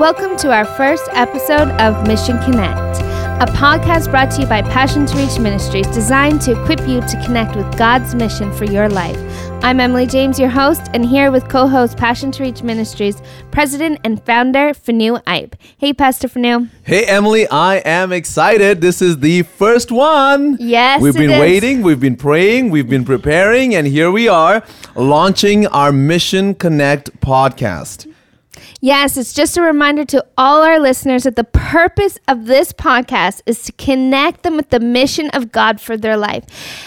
Welcome to our first episode of Mission Connect, a podcast brought to you by Passion to Reach Ministries designed to equip you to connect with God's mission for your life. I'm Emily James, your host, and here with co host Passion to Reach Ministries, President and founder Fanu Ipe. Hey, Pastor Fanu. Hey, Emily, I am excited. This is the first one. Yes, We've been is. waiting, we've been praying, we've been preparing, and here we are launching our Mission Connect podcast. Yes, it's just a reminder to all our listeners that the purpose of this podcast is to connect them with the mission of God for their life.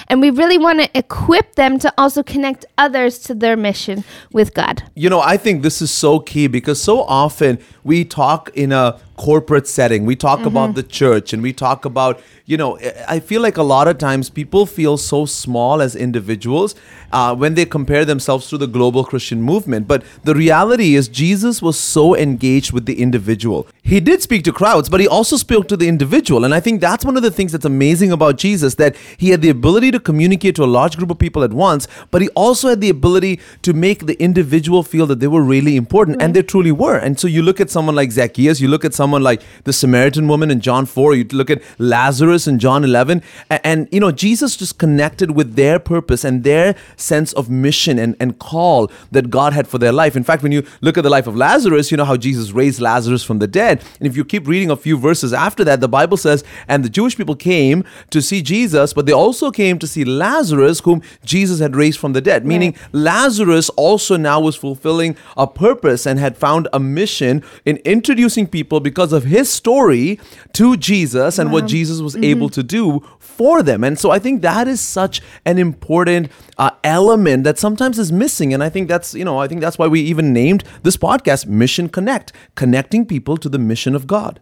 And we really want to equip them to also connect others to their mission with God. You know, I think this is so key because so often we talk in a corporate setting. We talk about the church and we talk about, you know, I feel like a lot of times people feel so small as individuals uh, when they compare themselves to the global Christian movement. But the reality is, Jesus was so engaged with the individual. He did speak to crowds, but he also spoke to the individual. And I think that's one of the things that's amazing about Jesus that he had the ability to communicate to a large group of people at once, but he also had the ability to make the individual feel that they were really important, and they truly were. And so you look at someone like Zacchaeus, you look at someone like the Samaritan woman in John 4, you look at Lazarus in John 11, a- and, you know, Jesus just connected with their purpose and their sense of mission and, and call that God had for their life. In fact, when you look at the life of Lazarus, you know how Jesus raised Lazarus from the dead. And if you keep reading a few verses after that, the Bible says, and the Jewish people came to see Jesus, but they also came to see Lazarus, whom Jesus had raised from the dead. Meaning, Lazarus also now was fulfilling a purpose and had found a mission in introducing people because of his story to Jesus and what Jesus was able to do for them. And so I think that is such an important uh, element that sometimes is missing. And I think that's, you know, I think that's why we even named this podcast Mission Connect, connecting people to the mission of God.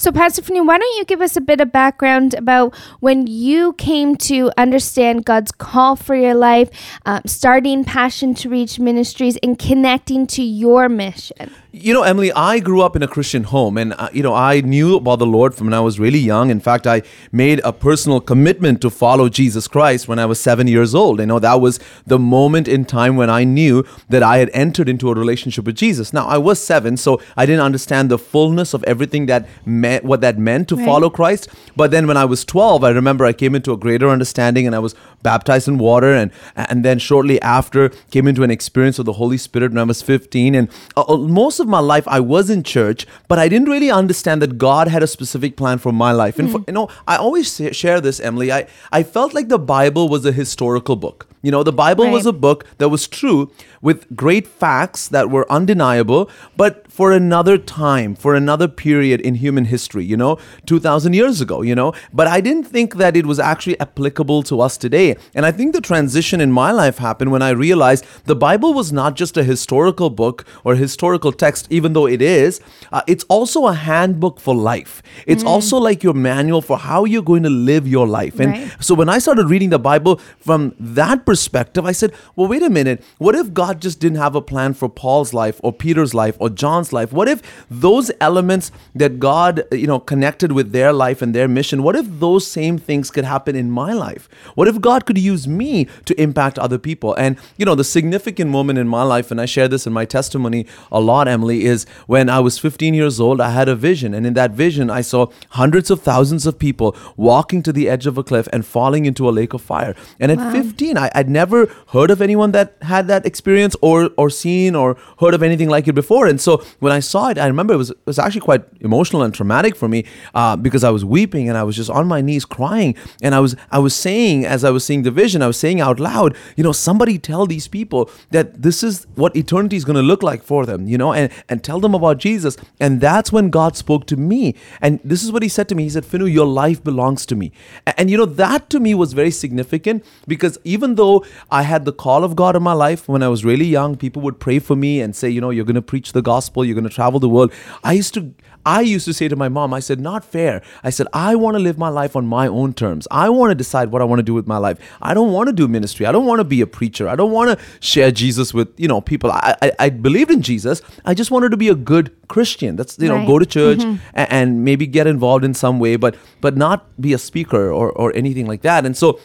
So, Pastor Finney, why don't you give us a bit of background about when you came to understand God's call for your life, um, starting Passion to Reach Ministries, and connecting to your mission? You know, Emily, I grew up in a Christian home and, uh, you know, I knew about the Lord from when I was really young. In fact, I made a personal commitment to follow Jesus Christ when I was seven years old. You know that was the moment in time when I knew that I had entered into a relationship with Jesus. Now, I was seven, so I didn't understand the fullness of everything that meant, what that meant to Right. follow Christ. But then when I was 12, I remember I came into a greater understanding and I was baptized in water. And and then shortly after came into an experience of the Holy Spirit when I was 15 and uh, uh, most of my life I was in church but I didn't really understand that God had a specific plan for my life. And for, you know I always say- share this Emily. I I felt like the Bible was a historical book. You know the Bible was a book that was true with great facts that were undeniable but for another time for another period in human history you know 2000 years ago you know. But I didn't think that it was actually applicable to us today. And I think the transition in my life happened when I realized the Bible was not just a historical book or historical text even though it is. Uh, it's also a handbook for life. It's also like your manual for how you're going to live your life. And Right. so when I started reading the Bible from that perspective, I said, well, wait a minute. What if God just didn't have a plan for Paul's life or Peter's life or John's life? What if those elements that God, you know, connected with their life and their mission, what if those same things could happen in my life? What if God could use me to impact other people? And, you know, the significant moment in my life, and I share this in my testimony a lot, Emily, is when I was 15 years old, I had a vision. And in that vision, I saw hundreds of thousands of people walking to the edge of a cliff and falling into a lake of fire. And at 15, I, I'd never heard of anyone that had that experience or or seen or heard of anything like it before. And so when I saw it, I remember it was it was actually quite emotional and traumatic for me uh, because I was weeping and I was just on my knees crying. And I was I was saying as I was seeing the vision, I was saying out loud, you know, somebody tell these people that this is what eternity is going to look like for them, you know, and and tell them about Jesus. And that's when God spoke to me. And this is what He said to me. He said, "Finu, your life belongs to me." A- And you know that to me was very significant because even though I had the call of God in my life when I was really young, people would pray for me and say, you know, you're going to preach the gospel, you're going to travel the world. I used to I used to say to my mom, I said, not fair. I said, I want to live my life on my own terms. I want to decide what I want to do with my life. I don't want to do ministry. I don't want to be a preacher. I don't want to share Jesus with, you know, people. I, I, I believed in Jesus. I just wanted to be a good Christian. That's, you know, Right. go to church mm-hmm. a- and, maybe get involved in some way, but, but not be a speaker or, or anything like that. And so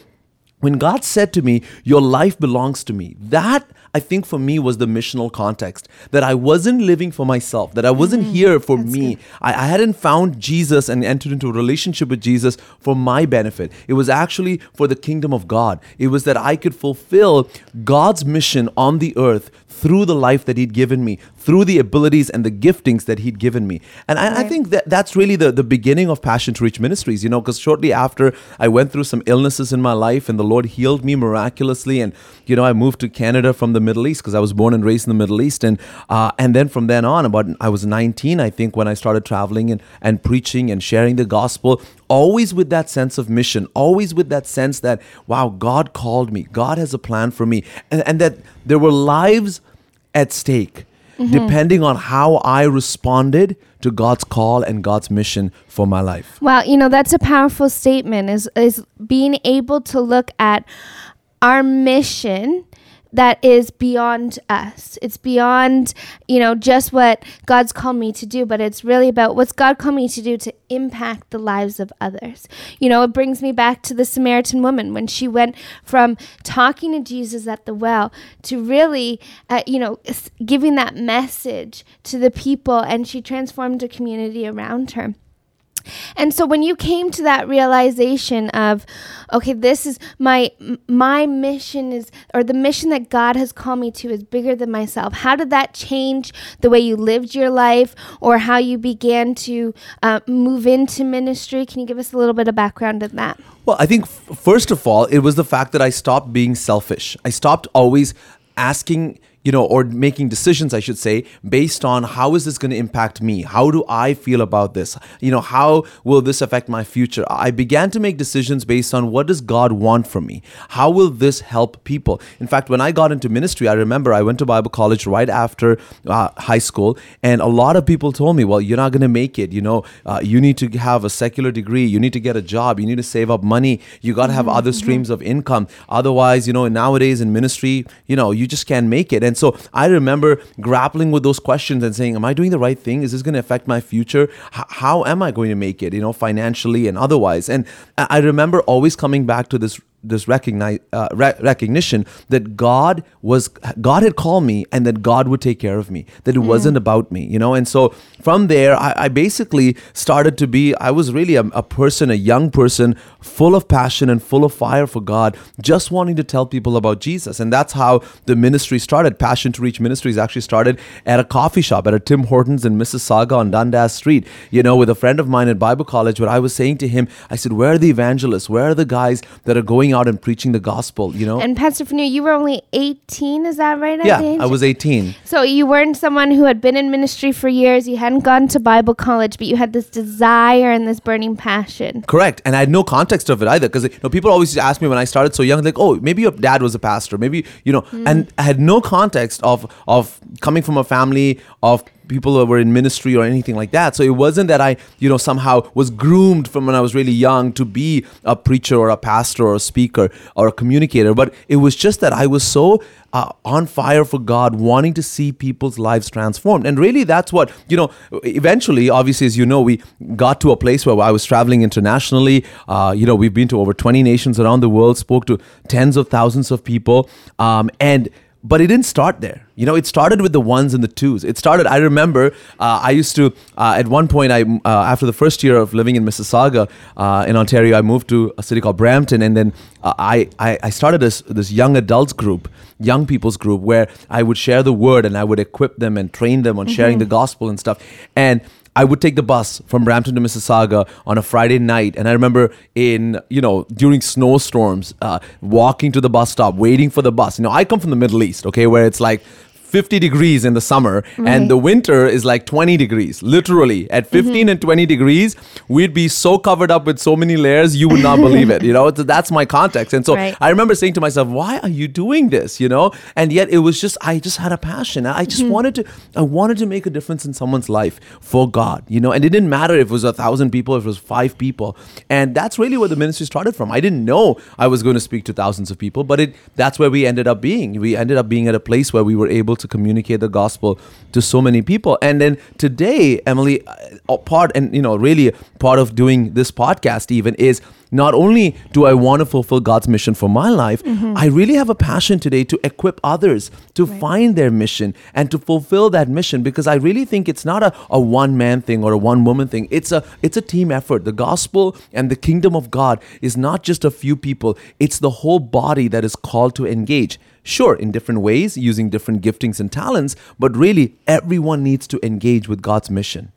when God said to me, Your life belongs to me, that I think for me was the missional context that I wasn't living for myself, that I wasn't Mm-hmm. here for me. I, I hadn't found Jesus and entered into a relationship with Jesus for my benefit. It was actually for the kingdom of God. It was that I could fulfill God's mission on the earth through the life that He'd given me, through the abilities and the giftings that He'd given me. And I, I think that that's really the, the beginning of Passion to Reach Ministries, you know, because shortly after I went through some illnesses in my life and the Lord healed me miraculously. And, you know, I moved to Canada from the Middle East because I was born and raised in the Middle East. And, uh, and then from then on, about I was 19, I think, when I started traveling and, and preaching and sharing the gospel, always with that sense of mission, always with that sense that, wow, God called me, God has a plan for me, and, and that there were lives at stake. Mm-hmm. Depending on how I responded to God's call and God's mission for my life. Well, you know, that's a powerful statement is is being able to look at our mission that is beyond us. It's beyond, you know, just what God's called me to do, but it's really about what's God called me to do to impact the lives of others. You know, it brings me back to the Samaritan woman when she went from talking to Jesus at the well to really, uh, you know, giving that message to the people, and she transformed a community around her. And so when you came to that realization of okay this is my my mission is or the mission that God has called me to is bigger than myself. How did that change the way you lived your life or how you began to uh, move into ministry? Can you give us a little bit of background in that? Well, I think f- first of all, it was the fact that I stopped being selfish. I stopped always asking, you know, or making decisions, I should say, based on how is this going to impact me? How do I feel about this? You know, how will this affect my future? I began to make decisions based on what does God want from me? How will this help people? In fact, when I got into ministry, I remember I went to Bible college right after uh, high school, and a lot of people told me, well, you're not going to make it. You know, uh, you need to have a secular degree, you need to get a job, you need to save up money, you got to have other streams of income. Otherwise, you know, nowadays in ministry, you know, you just can't make it. And so I remember grappling with those questions and saying, am I doing the right thing? Is this going to affect my future? H- how am I going to make it, you know, financially and otherwise? And I remember always coming back to this this recognize uh, re- recognition that God was God had called me and that God would take care of me that it wasn't about me you know? And so from there I, I basically started to be I was really a, a person a young person full of passion and full of fire for God just wanting to tell people about Jesus. And that's how the ministry started. Passion to Reach Ministries actually started at a coffee shop at a Tim Hortons in Mississauga on Dundas Street you know with a friend of mine at Bible college. Where I was saying to him I said where are the evangelists? Where are the guys that are going out and preaching the gospel you know And Pastor Fanu, you were only 18, is that right? yeah? I was 18 So you weren't someone who had been in ministry for years. You hadn't gone to Bible college, but you had this desire and this burning passion. Correct, and I had no context of it either because you know people always ask me when I started so young, like, "Oh, maybe your dad was a pastor, maybe you know," hmm. and I had no context of of coming from a family of people who were in ministry or anything like that. So it wasn't that I you know somehow was groomed from when I was really young to be a preacher or a pastor or a speaker or a communicator, but it was just that I was so uh, on fire for God, wanting to see people's lives transformed. And really, that's what, you know, eventually, obviously, as you know, we got to a place where I was traveling internationally. Uh, you know, we've been to over 20 nations around the world, spoke to tens of thousands of people. Um, and but it didn't start there. You know, it started with the ones and the twos. It started. I remember uh, I used to uh, at one point. I uh, after the first year of living in Mississauga uh, in Ontario, I moved to a city called Brampton, and then uh, I, I I started this this young adults group, young people's group, where I would share the word and I would equip them and train them on sharing the gospel and stuff. And I would take the bus from Brampton to Mississauga on a Friday night, and I remember in you know during snowstorms, uh, walking to the bus stop, waiting for the bus. You know, I come from the Middle East, okay, where it's like 50 degrees in the summer Right. and mm-hmm. the winter is like 20 degrees literally. At mm-hmm. 15 and 20 degrees we'd be so covered up with so many layers you would not believe it you know? Th- that's my context. And so Right. i remember saying to myself why are you doing this? You know? And yet it was just i just had a passion. I just mm-hmm. wanted to i wanted to make a difference in someone's life for god you know? And it didn't matter if it was a thousand people if it was five people. And that's really where the ministry started from. I didn't know i was going to speak to thousands of people but it that's where we ended up being. We ended up being at a place where we were able to communicate the gospel to so many people. And then today emily uh, part and you know really part of doing this podcast even is not only do I want to fulfill God's mission for my life, mm-hmm. I really have a passion today to equip others to find their mission and to fulfill that mission because I really think it's not a, a one man thing or a one woman thing. It's a it's a team effort. The gospel and the kingdom of God is not just a few people, it's the whole body that is called to engage. Sure, in different ways, using different giftings and talents, but really everyone needs to engage with God's mission.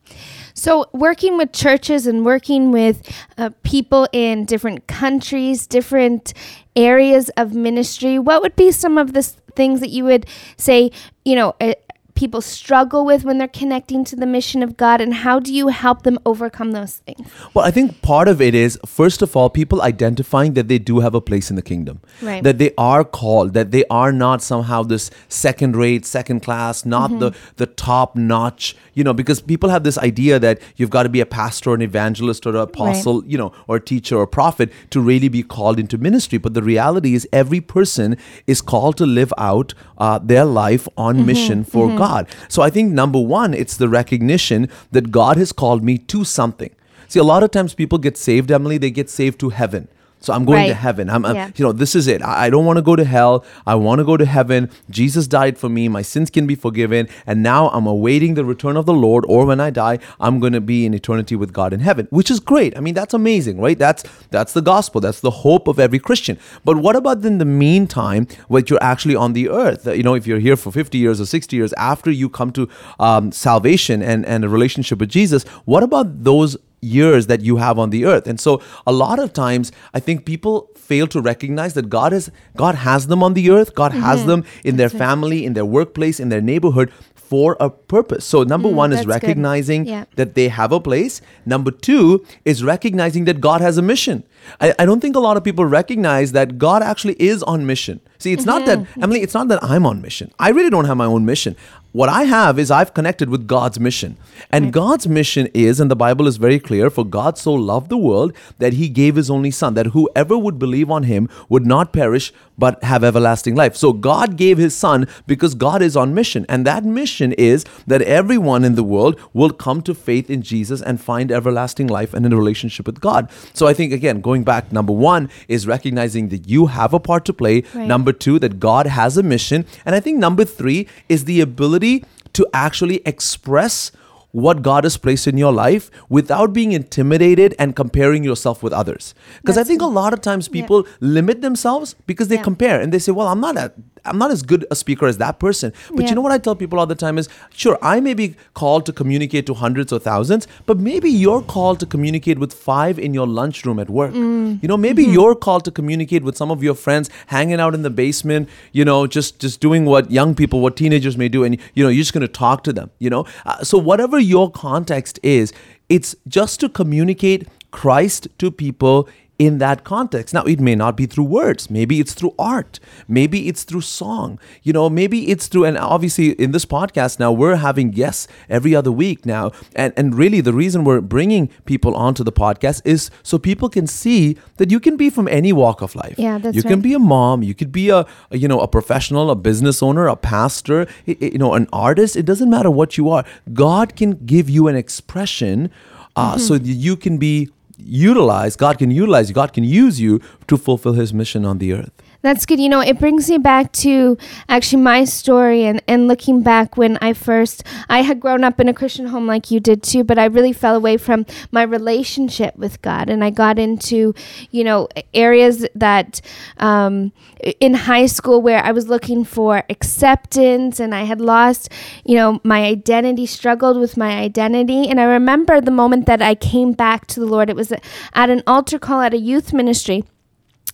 So, working with churches and working with uh, people in different countries, different areas of ministry, what would be some of the things that you would say, you know, uh, people struggle with when they're connecting to the mission of God, and how do you help them overcome those things? Well, I think part of it is, first of all, people identifying that they do have a place in the kingdom. Right. That they are called, that they are not somehow this second rate, second class, not the, mm-hmm. the top notch, you know, because people have this idea that you've got to be a pastor, an evangelist, or an apostle, you know, or a teacher or a prophet to really be called into ministry. But the reality is, every person is called to live out uh, their life on mm-hmm. mission for mm-hmm. God. So I think number one, it's the recognition that God has called me to something. See, a lot of times people get saved, Emily, they get saved to heaven. So I'm going to heaven. I'm, I'm- Yeah. you know, this is it. I, I don't want to go to hell. I want to go to heaven. Jesus died for me. My sins can be forgiven. And now I'm awaiting the return of the Lord. Or when I die, I'm going to be in eternity with God in heaven, which is great. I mean, that's amazing, right? That's that's the gospel. That's the hope of every Christian. But what about in the meantime, when you're actually on the earth? You know, if you're here for 50 years or 60 years after you come to um, salvation and and a relationship with Jesus, what about those years that you have on the earth. And so a lot of times i think people fail to recognize that god is god has them on the earth god has them in their family in their workplace in their neighborhood for a purpose. So number one is recognizing Yeah. that they have a place. Number two is recognizing that god has a mission. I, I don't think a lot of people recognize that god actually is on mission see it's not that mm-hmm. emily it's not that i'm on mission i really don't have my own mission what I have is I've connected with God's mission. And God's mission is, and the Bible is very clear, for God so loved the world that he gave his only son, that whoever would believe on him would not perish but have everlasting life. So God gave his son because God is on mission. And that mission is that everyone in the world will come to faith in Jesus and find everlasting life and in a relationship with God. So I think, again, going back, number one is recognizing that you have a part to play. Right. Number two, that God has a mission. And I think number three is the ability to actually express what God has placed in your life without being intimidated and comparing yourself with others. Because I think a lot of times people limit themselves because they Yeah. compare and they say, "Well, I'm not a I'm not as good a speaker as that person." But Yeah. you know what I tell people all the time is, "Sure, I may be called to communicate to hundreds or thousands, but maybe you're called to communicate with 5 in your lunchroom at work. Mm. You know, maybe Mm-hmm. you're called to communicate with some of your friends hanging out in the basement, you know, just just doing what young people, what teenagers may do and you know, you're just going to talk to them, you know? Uh, so whatever your context is, it's just to communicate Christ to people in that context. Now, it may not be through words. Maybe it's through art. Maybe it's through song. You know, maybe it's through, and obviously in this podcast now, we're having guests every other week now. And, and really, the reason we're bringing people onto the podcast is so people can see that you can be from any walk of life. Yeah, that's You can be a mom. You could be a, a, you know, a professional, a business owner, a pastor, you know, an artist. It doesn't matter what you are. God can give you an expression uh, Mm-hmm. so that you can be utilized. God can utilize you. God can use you to fulfill His mission on the earth. That's good. You know, it brings me back to actually my story and, and looking back when I first, I had grown up in a Christian home like you did too, but I really fell away from my relationship with God. And I got into, you know, areas that um, in high school where I was looking for acceptance and I had lost, you know, my identity, struggled with my identity. And I remember the moment that I came back to the Lord, it was at an altar call at a youth ministry.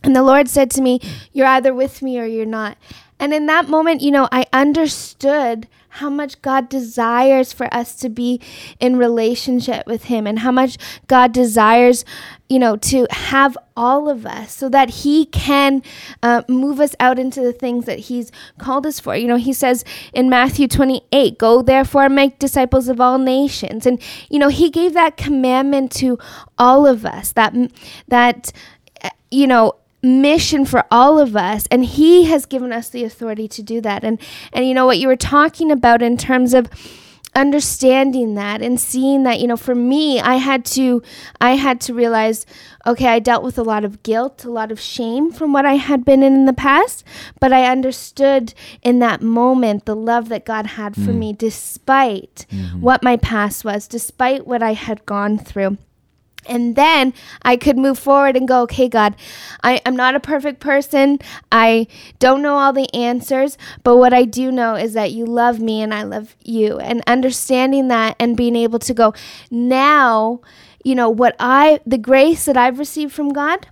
And the Lord said to me, You're either with me or you're not. And in that moment, you know, I understood how much God desires for us to be in relationship with Him and how much God desires, you know, to have all of us so that He can uh, move us out into the things that He's called us for. You know, He says in Matthew 28, Go therefore make disciples of all nations. And, you know, He gave that commandment to all of us, that, that, uh, you know, mission for all of us and he has given us the authority to do that. And and you know what you were talking about in terms of understanding that and seeing that you know for me i had to i had to realize okay i dealt with a lot of guilt a lot of shame from what i had been in in the past but i understood in that moment the love that god had for mm. me despite mm-hmm. what my past was despite what i had gone through and then I could move forward and go, okay, God, I, I'm not a perfect person. I don't know all the answers, but what I do know is that you love me and I love you. And understanding that and being able to go, now, you know, what I, the grace that I've received from God,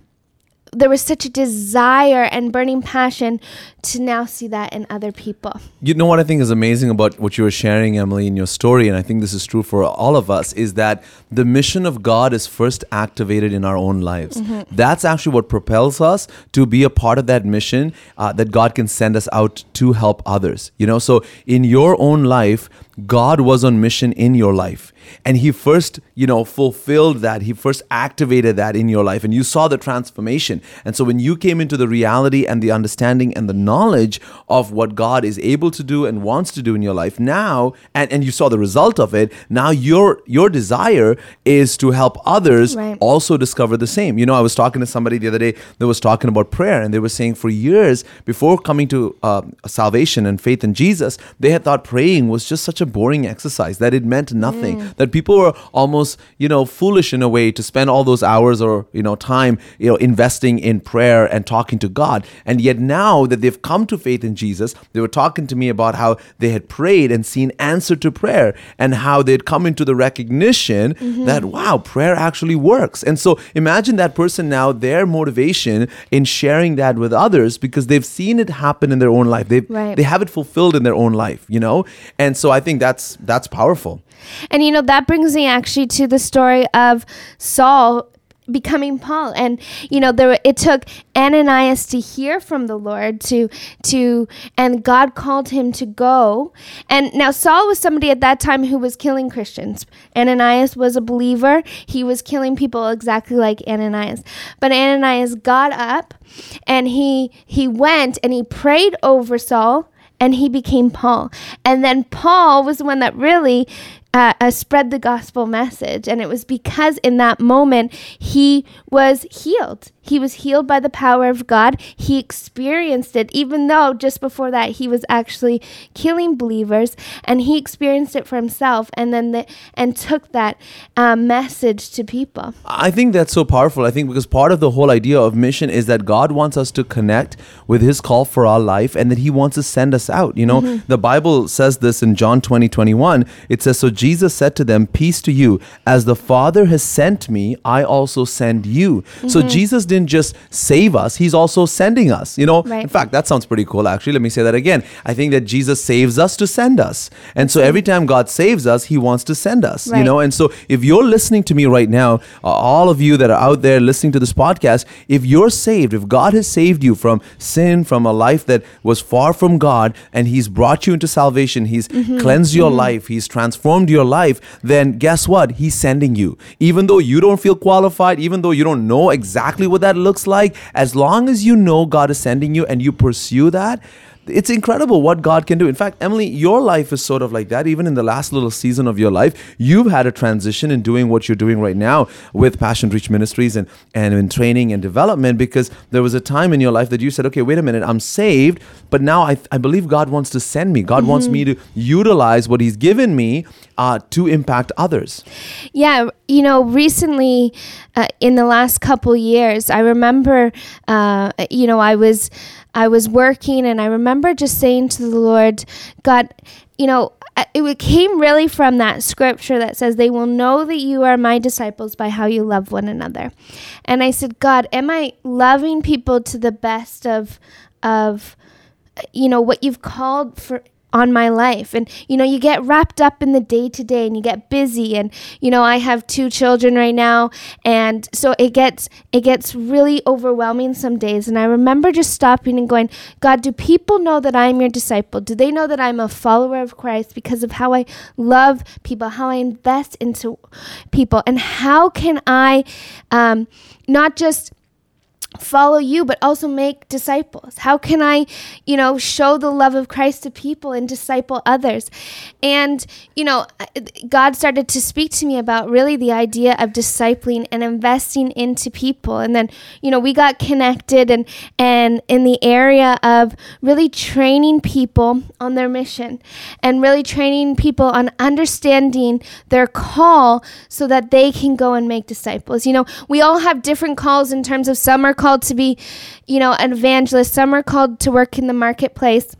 there was such a desire and burning passion to now see that in other people. You know what I think is amazing about what you were sharing, Emily, in your story, and I think this is true for all of us, is that the mission of God is first activated in our own lives. That's actually what propels us to be a part of that mission uh, that God can send us out to help others. You know, so in your own life, God was on mission in your life. And he first, you know, fulfilled that. He first activated that in your life. And you saw the transformation. And so when you came into the reality and the understanding and the knowledge of what God is able to do and wants to do in your life now, and, and you saw the result of it, now your your desire is to help others Right. also discover the same. You know, I was talking to somebody the other day that was talking about prayer, and they were saying for years before coming to uh, salvation and faith in Jesus, they had thought praying was just such a boring exercise that it meant nothing. Mm. That people were almost, you know, foolish in a way to spend all those hours or you know time, you know, investing in prayer and talking to God. And yet now that they've come to faith in Jesus, they were talking to me about how they had prayed and seen answer to prayer, and how they'd come into the recognition mm-hmm. that wow, prayer actually works. And so imagine that person now, their motivation in sharing that with others because they've seen it happen in their own life. They've Right. they have it fulfilled in their own life, you know? And so I think that's that's powerful. And you know, that brings me actually to the story of Saul becoming Paul. And you know, there it took Ananias to hear from the Lord to to and God called him to go. And now Saul was somebody at that time who was killing Christians. Ananias was a believer. He was killing people exactly like Ananias. But Ananias got up and he he went and he prayed over Saul and he became Paul. And then Paul was the one that really uh, uh, spread the gospel message. And it was because in that moment he was healed. He was healed by the power of God. He experienced it, even though just before that he was actually killing believers, and he experienced it for himself, and then the, and took that uh, message to people. I think that's so powerful. I think because part of the whole idea of mission is that God wants us to connect with his call for our life and that he wants to send us out. You know, the Bible says this in John 20, 21. It says, So Jesus said to them, Peace to you. As the Father has sent me, I also send you. So Jesus didn't just save us, he's also sending us. You know, Right. in fact, that sounds pretty cool, actually. Let me say that again. I think that Jesus saves us to send us. And so every time God saves us, he wants to send us. You know, and so if you're listening to me right now, uh, all of you that are out there listening to this podcast, if you're saved, if God has saved you from sin, from a life that was far from God, and He's brought you into salvation, He's cleansed your life, He's transformed your life, then guess what? He's sending you. Even though you don't feel qualified, even though you don't know exactly what that looks like, as long as you know God is sending you and you pursue that, it's incredible what God can do. In fact, Emily, your life is sort of like that. Even in the last little season of your life, you've had a transition in doing what you're doing right now with Passion Reach Ministries and, and in training and development because there was a time in your life that you said, okay, wait a minute, I'm saved, but now I, I believe God wants to send me. God wants me to utilize what He's given me uh, to impact others. Yeah, you know, recently uh, in the last couple years, I remember, uh, you know, I was, I was working, and I remember just saying to the Lord, God, you know, it came really from that scripture that says, "They will know that you are my disciples by how you love one another." And I said, God, am I loving people to the best of, of, you know, what you've called for on my life. And you know you get wrapped up in the day to day and you get busy. And you know I have two children right now. And so it gets it gets really overwhelming some days. And I remember just stopping and going God do people know that I'm your disciple? Do they know that I'm a follower of Christ because of how I love people how I invest into people? And how can I um, not just follow you but also make disciples. How can i you know show the love of christ to people and disciple others? And you know god started to speak to me about really the idea of discipling and investing into people. And then you know we got connected and and in the area of really training people on their mission and really training people on understanding their call so that they can go and make disciples. You know we all have different calls in terms of some are called to be, you know, an evangelist. Some are called to work in the marketplace.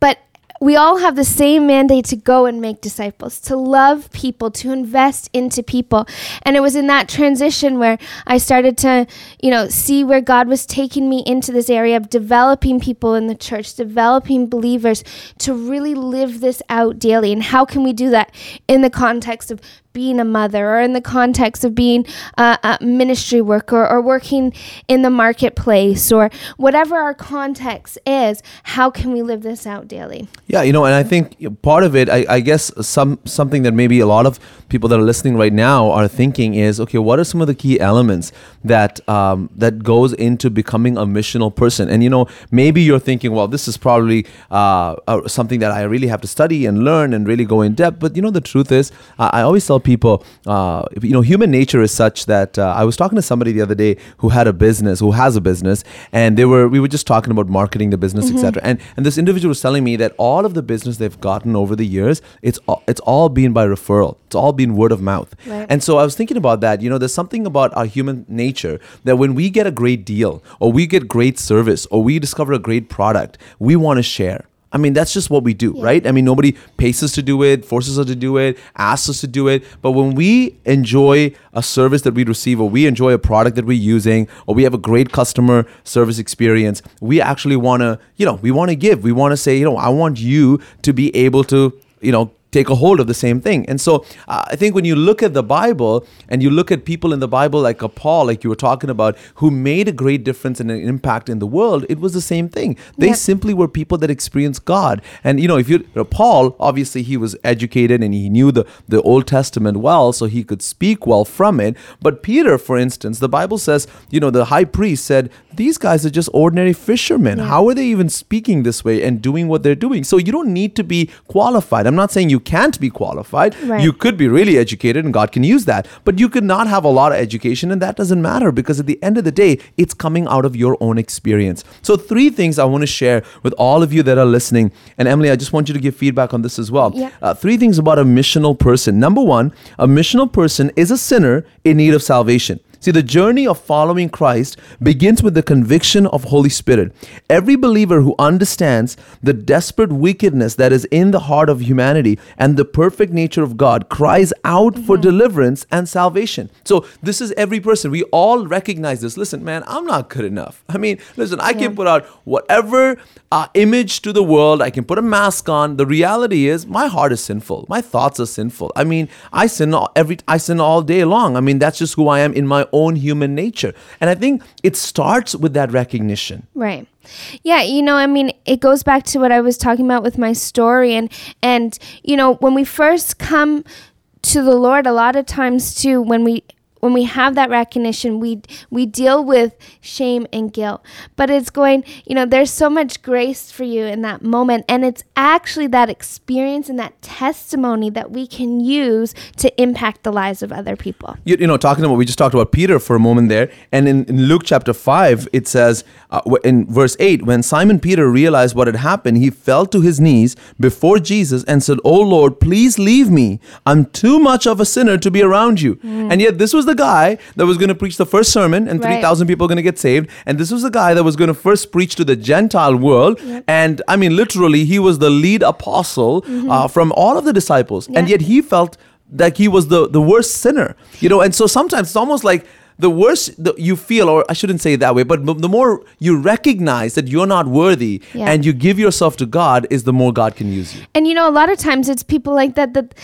But we all have the same mandate to go and make disciples, to love people, to invest into people. And it was in that transition where I started to, you know, see where God was taking me into this area of developing people in the church, developing believers to really live this out daily. And how can we do that in the context of being a mother or in the context of being a, a ministry worker or working in the marketplace or whatever our context is, how can we live this out daily? Yeah, you know, and I think part of it, I, I guess, some something that maybe a lot of people that are listening right now are thinking is, okay, what are some of the key elements that um, that goes into becoming a missional person? And you know, maybe you're thinking, well, this is probably uh, uh, something that I really have to study and learn and really go in depth. But you know, the truth is, I, I always tell people, uh, you know, human nature is such that uh, I was talking to somebody the other day who had a business, who has a business, and they were we were just talking about marketing the business, mm-hmm. etc. And and this individual was telling me that all of the business they've gotten over the years, it's all, it's all been by referral. It's all been word of mouth. Right. And so I was thinking about that. You know, there's something about our human nature that when we get a great deal or we get great service or we discover a great product, we want to share. I mean, that's just what we do, yeah. right? I mean, nobody pays us to do it, forces us to do it, asks us to do it. But when we enjoy a service that we receive, or we enjoy a product that we're using, or we have a great customer service experience, we actually want to, you know, we want to give. We want to say, you know, I want you to be able to, you know, take a hold of the same thing. And so uh, I think when you look at the Bible and you look at people in the Bible like a Paul, like you were talking about, who made a great difference and an impact in the world, it was the same thing. They yep. simply were people that experienced God. And you know, if you, know, Paul, obviously he was educated and he knew the, the Old Testament well, so he could speak well from it. But Peter, for instance, the Bible says, you know, the high priest said, these guys are just ordinary fishermen. Yeah. How are they even speaking this way and doing what they're doing? So you don't need to be qualified. I'm not saying you can't be qualified. Right. You could be really educated and God can use that. But you could not have a lot of education and that doesn't matter because at the end of the day, it's coming out of your own experience. So, three things I want to share with all of you that are listening. And Emily, I just want you to give feedback on this as well. Yeah. Uh, three things about a missional person. Number one, a missional person is a sinner in need of salvation. See, the journey of following Christ begins with the conviction of Holy Spirit. Every believer who understands the desperate wickedness that is in the heart of humanity and the perfect nature of God cries out mm-hmm. for deliverance and salvation. So, this is every person. We all recognize this. Listen, man, I'm not good enough. I mean, listen, I yeah. can put out whatever uh, image to the world, I can put a mask on. The reality is, my heart is sinful. My thoughts are sinful. I mean, I sin all, every I sin all day long. I mean, that's just who I am in my own human nature. And I think it starts with that recognition. Right. Yeah, you know, I mean, it goes back to what I was talking about with my story and and you know, when we first come to the Lord a lot of times too when we when we have that recognition we we deal with shame and guilt. But it's going you know there's so much grace for you in that moment and it's actually that experience and that testimony that we can use to impact the lives of other people. You, you know talking about we just talked about peter for a moment there and in, in luke chapter 5 it says uh, in verse 8 when simon peter realized what had happened he fell to his knees before jesus and said oh lord please leave me. I'm too much of a sinner to be around you. Mm. and yet this was the guy that was going to preach the first sermon and 3,000 people are going to get saved. And this was the guy that was going to first preach to the Gentile world. Yep. And I mean, literally, he was the lead apostle mm-hmm. uh, from all of the disciples. And yet he felt that he was the, the worst sinner, you know. And so sometimes it's almost like the worse you feel, or I shouldn't say it that way, but the more you recognize that you're not worthy yeah. and you give yourself to God, is the more God can use you. And you know, a lot of times it's people like that that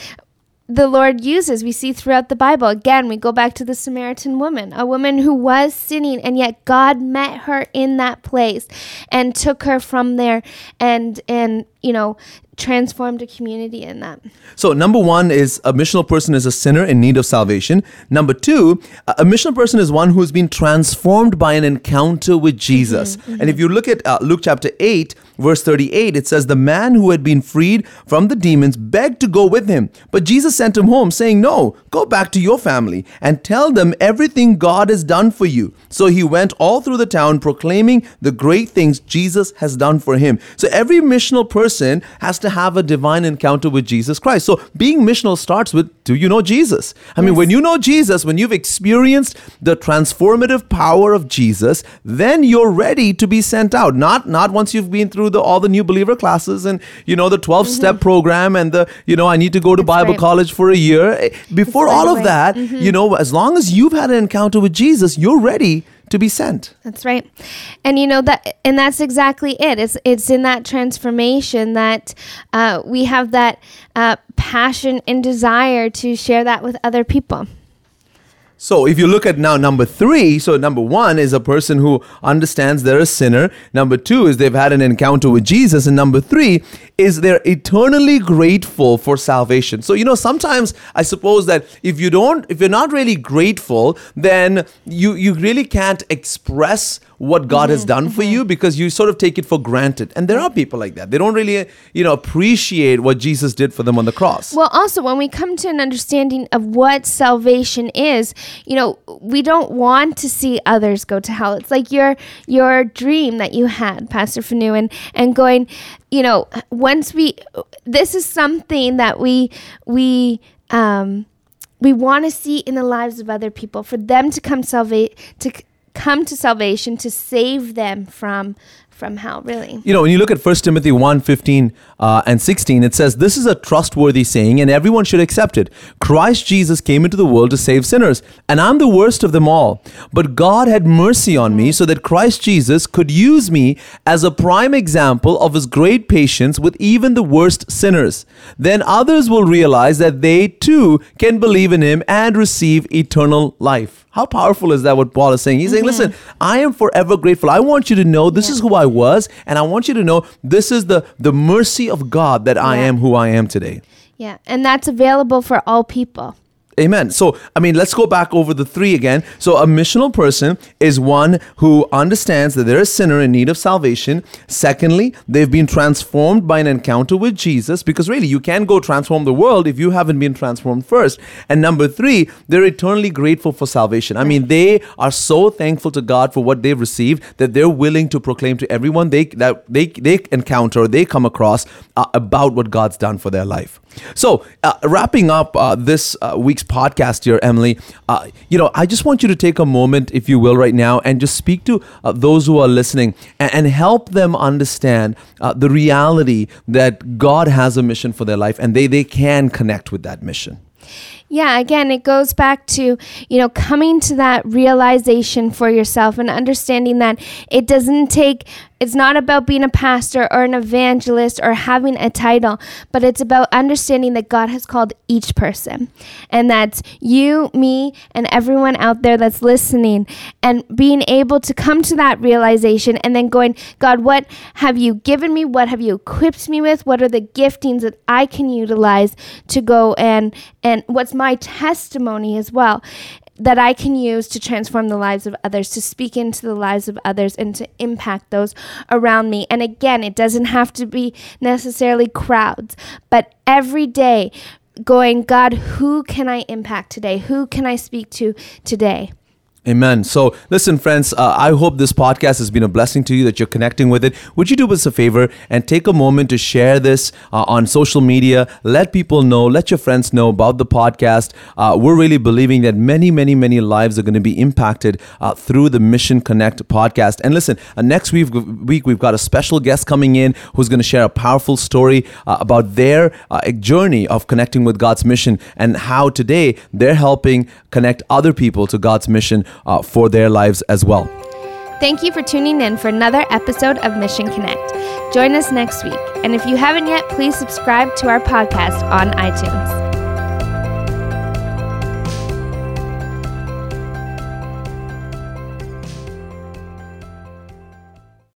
the Lord uses. We see throughout the Bible. Again, we go back to the Samaritan woman, a woman who was sinning, and yet God met her in that place and took her from there and and you know transformed a community in that. So, number one is a missional person is a sinner in need of salvation. Number two, a missional person is one who's been transformed by an encounter with Jesus. Mm-hmm, mm-hmm. And if you look at uh, Luke chapter 8, verse 38, it says, The man who had been freed from the demons begged to go with him. But Jesus sent him home, saying, No, go back to your family and tell them everything God has done for you. So he went all through the town proclaiming the great things Jesus has done for him. So, every missional person has to have a divine encounter with Jesus Christ. So being missional starts with do you know Jesus? I yes. mean, when you know Jesus, when you've experienced the transformative power of Jesus, then you're ready to be sent out. Not not once you've been through the all the new believer classes and you know the 12 step mm-hmm. program and the you know I need to go to That's Bible right. college for a year. Eh, before all of that, mm-hmm. you know, as long as you've had an encounter with Jesus, you're ready to be sent. That's right. And you know that and that's exactly it. It's it's in that transformation that uh, we have that uh, passion and desire to share that with other people. So if you look at now number three, so number one is a person who understands they're a sinner. Number two is they've had an encounter with Jesus. And number three is they're eternally grateful for salvation. So, you know, sometimes I suppose that if you don't, if you're not really grateful, then you, you really can't express what God mm-hmm, has done mm-hmm. for you because you sort of take it for granted. And there are people like that. They don't really, you know, appreciate what Jesus did for them on the cross. Well, also when we come to an understanding of what salvation is, you know, we don't want to see others go to hell. It's like your your dream that you had, Pastor Fanu, and and going, you know, once we this is something that we we um we want to see in the lives of other people. For them to come salvate to come to salvation to save them from from hell really. You know when you look at 1 timothy 1 15 uh, and 16 it says this is a trustworthy saying and everyone should accept it. Christ jesus came into the world to save sinners and i'm the worst of them all. But god had mercy on me so that christ jesus could use me as a prime example of his great patience with even the worst sinners. Then others will realize that they too can believe in him and receive eternal life how powerful is that what Paul is saying? He's mm-hmm. saying, listen, I am forever grateful. I want you to know this yeah. is who I was, and I want you to know this is the, the mercy of God that yeah. I am who I am today. Yeah, and that's available for all people. Amen. So, I mean, let's go back over the three again. So, a missional person is one who understands that they're a sinner in need of salvation. Secondly, they've been transformed by an encounter with Jesus because really you can't go transform the world if you haven't been transformed first. And number three, they're eternally grateful for salvation. I mean, they are so thankful to God for what they've received that they're willing to proclaim to everyone they that they they encounter, they come across uh, about what God's done for their life. So, uh, wrapping up uh, this uh, week's podcast here, Emily, uh, you know, I just want you to take a moment, if you will, right now, and just speak to uh, those who are listening and, and help them understand uh, the reality that God has a mission for their life and they, they can connect with that mission. Yeah, again, it goes back to, you know, coming to that realization for yourself and understanding that it doesn't take it's not about being a pastor or an evangelist or having a title, but it's about understanding that God has called each person. And that's you, me, and everyone out there that's listening, and being able to come to that realization and then going, God, what have you given me? What have you equipped me with? What are the giftings that I can utilize to go and and what's my testimony as well? That I can use to transform the lives of others, to speak into the lives of others, and to impact those around me. And again, it doesn't have to be necessarily crowds, but every day going, God, who can I impact today? Who can I speak to today? Amen. So, listen, friends, uh, I hope this podcast has been a blessing to you that you're connecting with it. Would you do us a favor and take a moment to share this uh, on social media? Let people know, let your friends know about the podcast. Uh, we're really believing that many, many, many lives are going to be impacted uh, through the Mission Connect podcast. And listen, uh, next week, week, we've got a special guest coming in who's going to share a powerful story uh, about their journey of connecting with God's mission and how today they're helping connect other people to God's mission uh, for their lives as well. Thank you for tuning in for another episode of Mission Connect. Join us next week. And if you haven't yet, please subscribe to our podcast on iTunes.